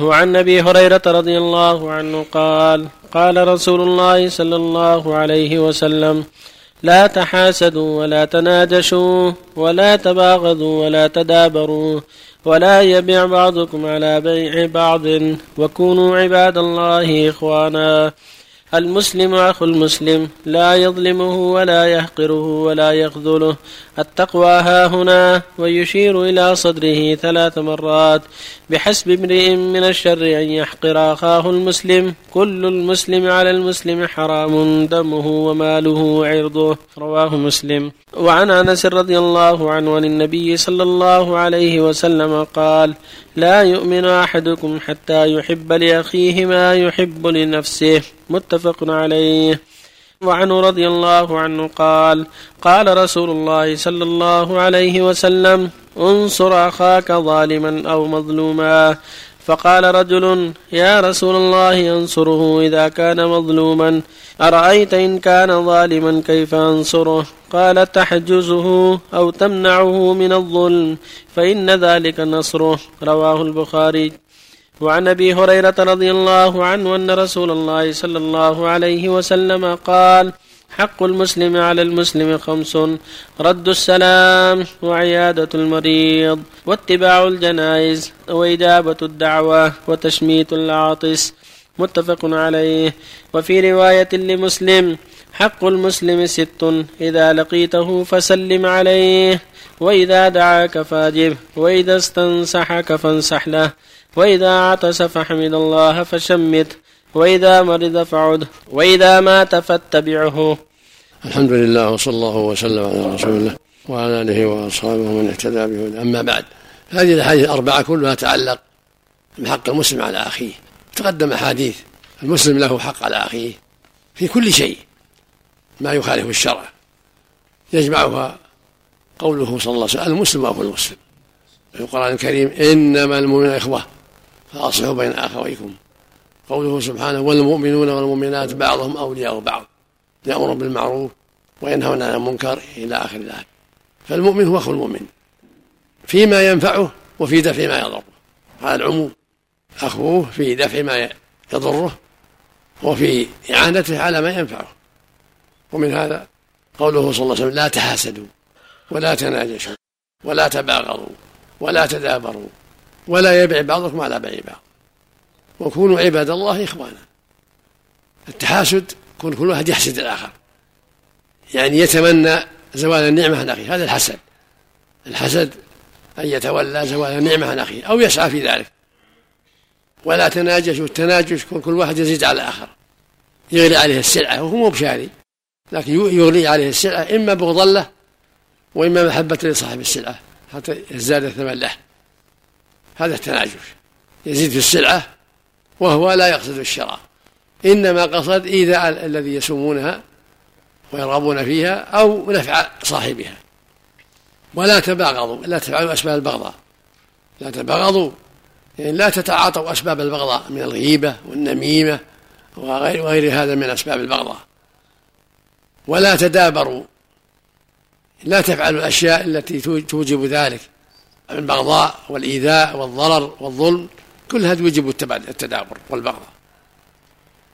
وعن أبي هريرة رضي الله عنه قال قال رسول الله صلى الله عليه وسلم لا تحاسدوا ولا تناجشوا ولا تباغضوا ولا تدابروا ولا يبيع بعضكم على بيع بعض وكونوا عباد الله إخوانا. المسلم أخو المسلم لا يظلمه ولا يحقره ولا يخذله. التقوى ها هنا ويشير إلى صدره ثلاث مرات. بحسب امرئ من الشر أن يحقر أخاه المسلم كل المسلم على المسلم حرام دمه وماله وعرضه رواه مسلم. وعن أنس رضي الله عنه عن النبي صلى الله عليه وسلم قال لا يؤمن أحدكم حتى يحب لأخيه ما يحب لنفسه. متفق عليه. وعنه رضي الله عنه قال قال رسول الله صلى الله عليه وسلم انصر أخاك ظالما أو مظلوما. فقال رجل يا رسول الله انصره إذا كان مظلوما. أرأيت إن كان ظالما كيف أنصره؟ قال تحجزه أو تمنعه من الظلم فإن ذلك نصره. رواه البخاري. وعن أبي هريرة رضي الله عنه أن رسول الله صلى الله عليه وسلم قال حق المسلم على المسلم خمس رد السلام وعيادة المريض واتباع الجنائز وإجابة الدعوة وتشميت العاطس. متفق عليه. وفي رواية لمسلم حق المسلم ست إذا لقيته فسلم عليه وإذا دعاك فاجب وإذا استنصحك فانصح له. وإذا عطس فحمد الله فشمت وإذا مرض فعد وإذا مات فاتبعه. الحمد لله وصلى الله وسلم على رسول الله وعلى آله وأصحابه ومن اهتدى به أما بعد هذه الأحاديث الأربعة كلها تتعلق بحق المسلم على أخيه. تقدم أحاديث المسلم له حق على أخيه في كل شيء ما يخالف الشرع. يجمعها قوله صلى الله عليه وسلم المسلم أخو المسلم. في القرآن الكريم إنما المؤمنون إخوة. فأصلحوا بين أخويكم قوله سبحانه والمؤمنون والمؤمنات بعضهم أولياء بعض. يأمر بالمعروف وينهون عن المنكر إلى آخر الآية. فالمؤمن هو أخو المؤمن. فيما ينفعه وفي دفع ما يضره. هذا العموم أخوه في دفع ما يضره وفي إعانته على ما ينفعه. ومن هذا قوله صلى الله عليه وسلم لا تحاسدوا ولا تناجشوا ولا تباغضوا ولا تدابروا ولا يبع بعضكم على بيع بعض. وكونوا عباد الله إخوانا. التحاسد يكون كل واحد يحسد الآخر. يعني يتمنى زوال النعمة عن أخيه. هذا الحسد. الحسد أن يتولى زوال النعمة عن أخيه أو يسعى في ذلك. ولا تناجش والتناجش يكون كل واحد يزيد على الآخر. يغلي عليه السلعة وهو مو بشاري. لكن يغلي عليه السلعة إما بغضا له وإما محبة لصاحب السلعة حتى يزداد الثمن له. هذا التناجش. يزيد في السلعة وهو لا يقصد الشراء. إنما قصد إيذاء الذي يسومونها ويرغبون فيها أو نفع صاحبها. ولا تباغضوا لا تفعلوا أسباب البغضاء. لا تباغضوا يعني لا تتعاطوا أسباب البغضاء من الغيبة والنميمة وغير, وغير هذا من أسباب البغضاء. ولا تدابروا لا تفعلوا الأشياء التي توجب ذلك. البغضاء والإيذاء والضرر والظلم كلها توجب التدابر والبغضاء.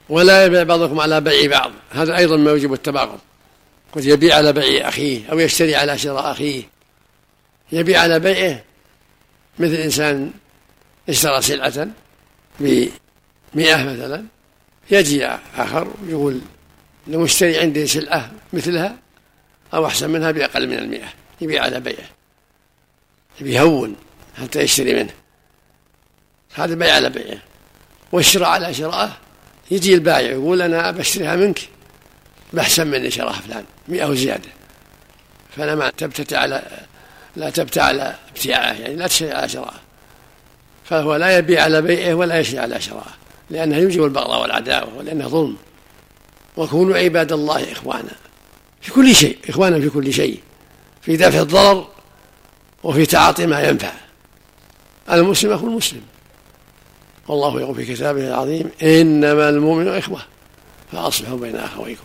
ولا يبيع بعضكم على بيع بعض هذا أيضا ما يوجب التباغض. قد يبيع على بيع أخيه أو يشتري على شراء أخيه. يبيع على بيعه مثل إنسان اشترى سلعة بمئة مثلا يجي آخر يقول المشتري عندي سلعة مثلها أو أحسن منها بأقل من المئة يبيع على بيعه. يهون حتى يشتري منه؟ هذا بيع على بيعه والشراء على شراءه يجي البايع يقول أنا بشتريها منك بأحسن من شراها فلان مئة وزيادة. فأنا ما تبتتع على لا تبتع على ابتياعه يعني لا تشتري على شراءه. فهو لا يبيع على بيعه ولا يشتري على شراءه لأنه يوجب البغضاء والعداوة ولأنه ظلم. وكونوا عباد الله إخوانا في كل شيء إخوانا في كل شيء في دفع الضرر وفي تعاطي ما ينفع. المسلم أخو المسلم. والله يقول في كتابه العظيم إنما المؤمن إخوة فأصلحوا بين أخويكم.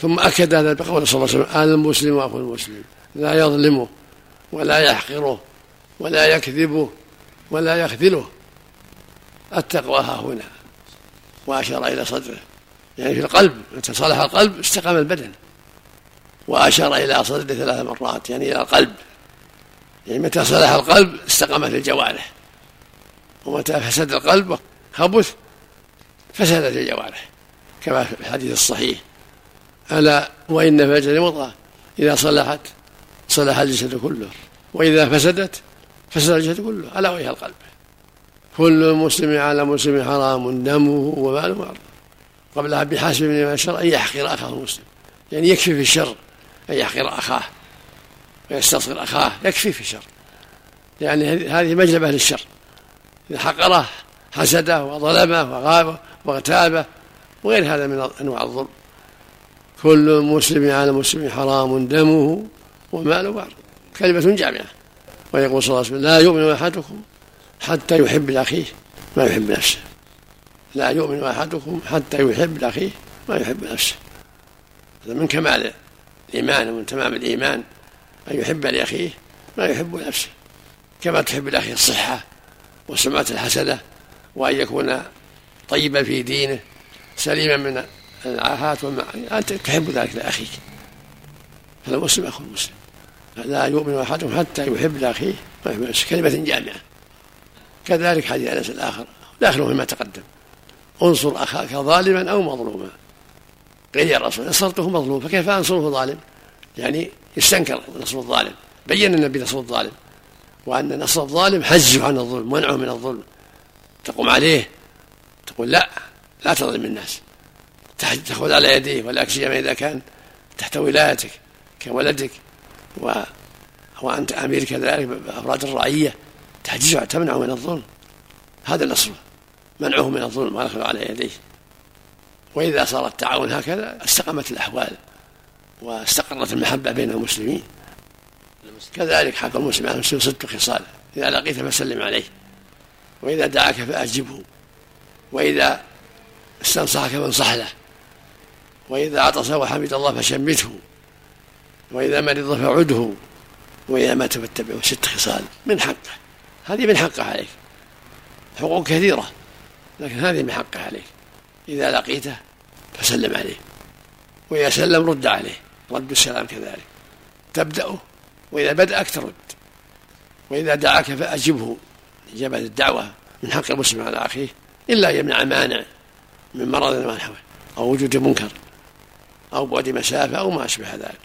ثم أكد هذا بقول صلى الله عليه وسلم المسلم أخو المسلم. لا يظلمه ولا يحقره ولا يكذبه ولا يخذله. التقوى ها هنا. وأشار إلى صدره. يعني في القلب متى صلح القلب استقام البدن. وأشار إلى صدره ثلاث مرات يعني إلى القلب. يعني متى صلح القلب استقامت الجوارح. ومتى فسد القلب خبث فسدت الجوارح. كما في الحديث الصحيح. ألا وإن في الجسد مضغة إذا صلحت صلح الجسد كله. وإذا فسدت فسد الجسد كله. ألا وهي القلب. كل مسلم على مسلم حرام دمه وماله وعرضه قبلها بحسب من الشر أن يحقر أخاه المسلم. يعني يكفي في الشر أن يحقر أخاه. ويستصغر أخاه يكفي في الشر يعني هذه مجلبة للشر إذا حقره حسده وظلمه وغابه واغتابه وغير هذا من أنواع الظلم. كل مسلم على مسلم حرام دمه وماله وعرضه. كلمة جامعة. ويقول صلى الله عليه وسلم لا يؤمن أحدكم حتى يحب لأخيه ما يحب نفسه. لا يؤمن أحدكم حتى يحب لأخيه ما يحب نفسه. هذا من كمال الإيمان ومن تمام الإيمان. أن يحب لأخيه ما يحب نفسه كما تحب لأخيه الصحة والسمعة الحسنة وأن يكون طيبا في دينه سليما من العاهات والمعاني أنت تحب ذلك لأخيك. هذا مسلم أخو المسلم لا يؤمن أحدهم حتى يحب لأخيه ما يحب نفسه كلمة جامعة. كذلك حديث أنس الآخر داخل فيما تقدم. انصر أخاك ظالما أو مظلوما. قيل يا رسول نصرته مظلوم فكيف أنصره ظالم؟ يعني يستنكر نصر الظالم بين النبي نصر الظالم وأن نصر الظالم حجه عن الظلم منعه من الظلم. تقوم عليه تقول لا لا تظلم الناس. تأخذ على يديه ولا سيما إذا كان تحت ولايتك كولدك و وأنت أمير كذلك بأفراد الرعية تحجزه تمنعه من الظلم. هذا نصره منعه من الظلم والأخذ على يديه. وإذا صار التعاون هكذا استقامت الأحوال. واستقرت المحبة بين المسلمين. كذلك حق المسلم على المسلم ست خصال. إذا لقيته فسلم عليه. وإذا دعاك فأجبه وإذا استنصحك فانصح له. وإذا عطس وحمد الله فشمته. وإذا مرض فعده. وإذا مات فاتبعه. ست خصال. من حقه. هذه من حقه عليك. حقوق كثيرة. لكن هذه من حقه عليك. إذا لقيته فسلم عليه. وإذا سلم رد عليه. رد السلام كذلك. تبدأه وإذا بدأك ترد وإذا دعاك فأجبه إجابة الدعوة من حق المسلم على أخيه إلا يمنع مانع من مرض ونحوه أو وجود منكر أو بعد مسافة أو ما أشبه ذلك.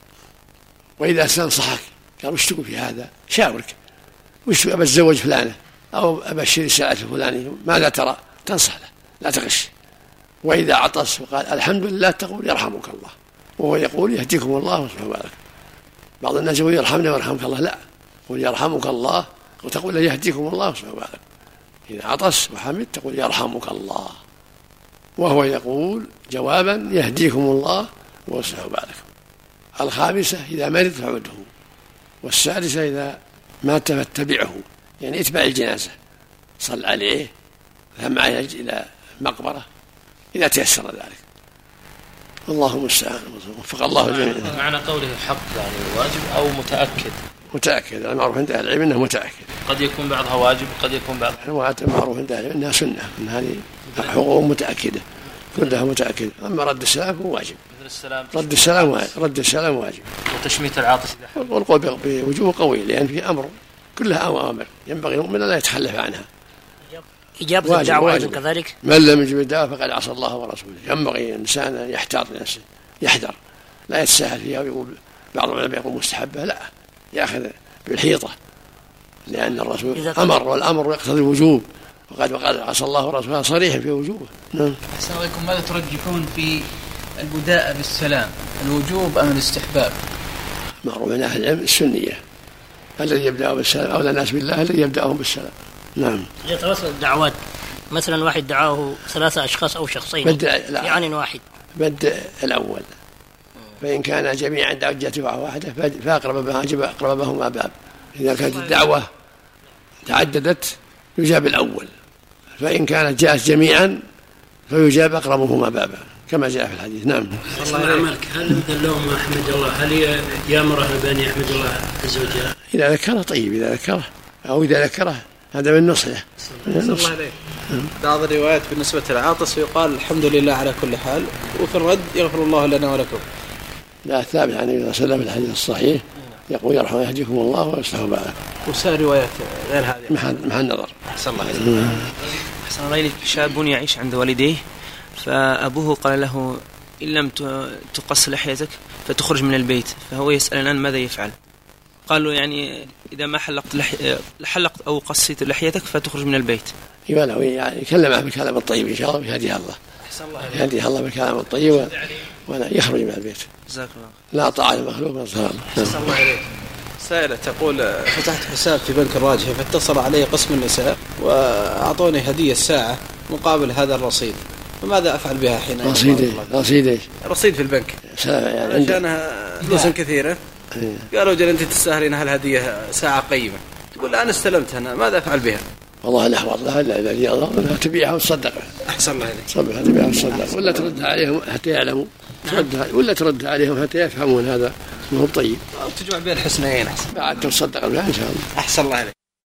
وإذا استنصحك قال وش تقول في هذا؟ شاورك. وش أبى أتزوج فلانة أو أبى أشتري الساعة الفلانية ماذا ترى؟ تنصح له لا تغش. وإذا عطس وقال الحمد لله تقول يرحمك الله. وهو يقول يهديكم الله ويصلح بالك بعض الناس يقول يرحمني ويرحمك الله. لا. قل يرحمك الله وتقول يهديكم الله ويصلح بالك إذا عطس وحمد تقول يرحمك الله. وهو يقول جوابا يهديكم الله ويصلح بالكم. الخامسة إذا مرض فعده. والسادسة إذا مات فاتبعه. يعني اتبع الجنازة. صل عليه ثم إلى المقبرة إذا تيسر ذلك. الله المستعان وفق الله الجميع معنى قوله حق يعني واجب أو متأكد؟ متأكد. المعروف عند أهل العلم أنه متأكد. قد يكون بعضها واجب وقد يكون بعضها المعروف عند أهل العلم أنها سنة. أن هذه حقوق متأكدة. كلها متأكدة. أما رد السلام هو واجب. مثل السلام. رد السلام واجب. رد السلام واجب. وتشميت العاطس والقول بوجوه قوي لأن في أمر كلها أوامر. ينبغي المؤمن لا يتخلف عنها. إجابة الدعوة أيضا كذلك؟ من لم يجب الدعوة فقد عصى الله ورسوله. ينبغي الإنسان أن يحتاط لنفسه يحذر. لا يتساهل فيها ويقول بعض العلماء يقول مستحبة. لا يأخذ بالحيطة لأن الرسول أمر والأمر يقتضي الوجوب. وقد وقد عصى الله ورسوله صريحا في وجوبه. نعم. السلام عليكم. ماذا ترجحون في البداءة بالسلام؟ الوجوب أم الاستحباب؟ معروف من أهل العلم السنية. الذي يبدأ بالسلام أولى الناس بالله الذي يبدأهم بالسلام؟ نعم. يتوسل الدعوات. مثلا واحد دعاه ثلاثة أشخاص أو شخصين. بدأ لا. يعني واحد. بدأ الأول. فإن كان جميعا دعوة واحدة فأقرب ما أجب أقربهما باب. إذا كانت الدعوة تعددت يجاب الأول. فإن كانت جاءت جميعا فيجاب أقربهما بابا كما جاء في الحديث. نعم. الله عملك هل دلهم أحمد الله؟ هل يأمر بني يحمد الله عز وجل؟ إذا ذكره طيب. إذا ذكره أو إذا ذكره هذا من نصحه. النصح بعض الروايات بالنسبة للعاطس يقال الحمد لله على كل حال وفي الرد يغفر الله لنا ولكم. لا الثابت عن النبي صلى الله عليه وسلم في الحديث الصحيح يقول يرحم يهديكم الله ويصلح بالكم. وسائر روايات غير هذه. محل محل نظر. أحسن الله عليك أحسن الله إليك. شاب يعيش عند والديه فأبوه قال له إن لم تقص لحيتك فتخرج من البيت. فهو يسأل الآن ماذا يفعل؟ قال له يعني إذا ما حلقت لحي... حلقت أو قصيت لحيتك فتخرج من البيت. يبالغ يعني يكلمه بالكلام الطيب إن شاء الله يهديها الله. يهديها الله بالكلام الطيب ولا يخرج من البيت. جزاك الله لا طاعة المخلوق من الله أحسن الله عليك سائلة تقول فتحت حساب في بنك الراجحي فاتصل علي قسم النساء وأعطوني هدية ساعة مقابل هذا الرصيد. فماذا أفعل بها حين رصيد إيش؟ رصيد إيش؟ رصيد في البنك. يعني عشانها فلوس كثيرة. إيه. قالوا جل أنت تستاهلين هالهدية ساعة قيمة تقول لا أنا استلمتها أنا ماذا أفعل بها؟ والله الاحوط لها الا اذا جاء انها تبيعها وتصدقها. أحسن الله عليك. تصدقها تبيعها وتصدق ولا تردها عليهم حتى يعلموا تردها ولا تردها عليهم حتى يفهمون هذا ما هو طيب. تجمع بين الحسنيين أحسن. بعد تصدق بها إن شاء الله. أحسن الله عليك.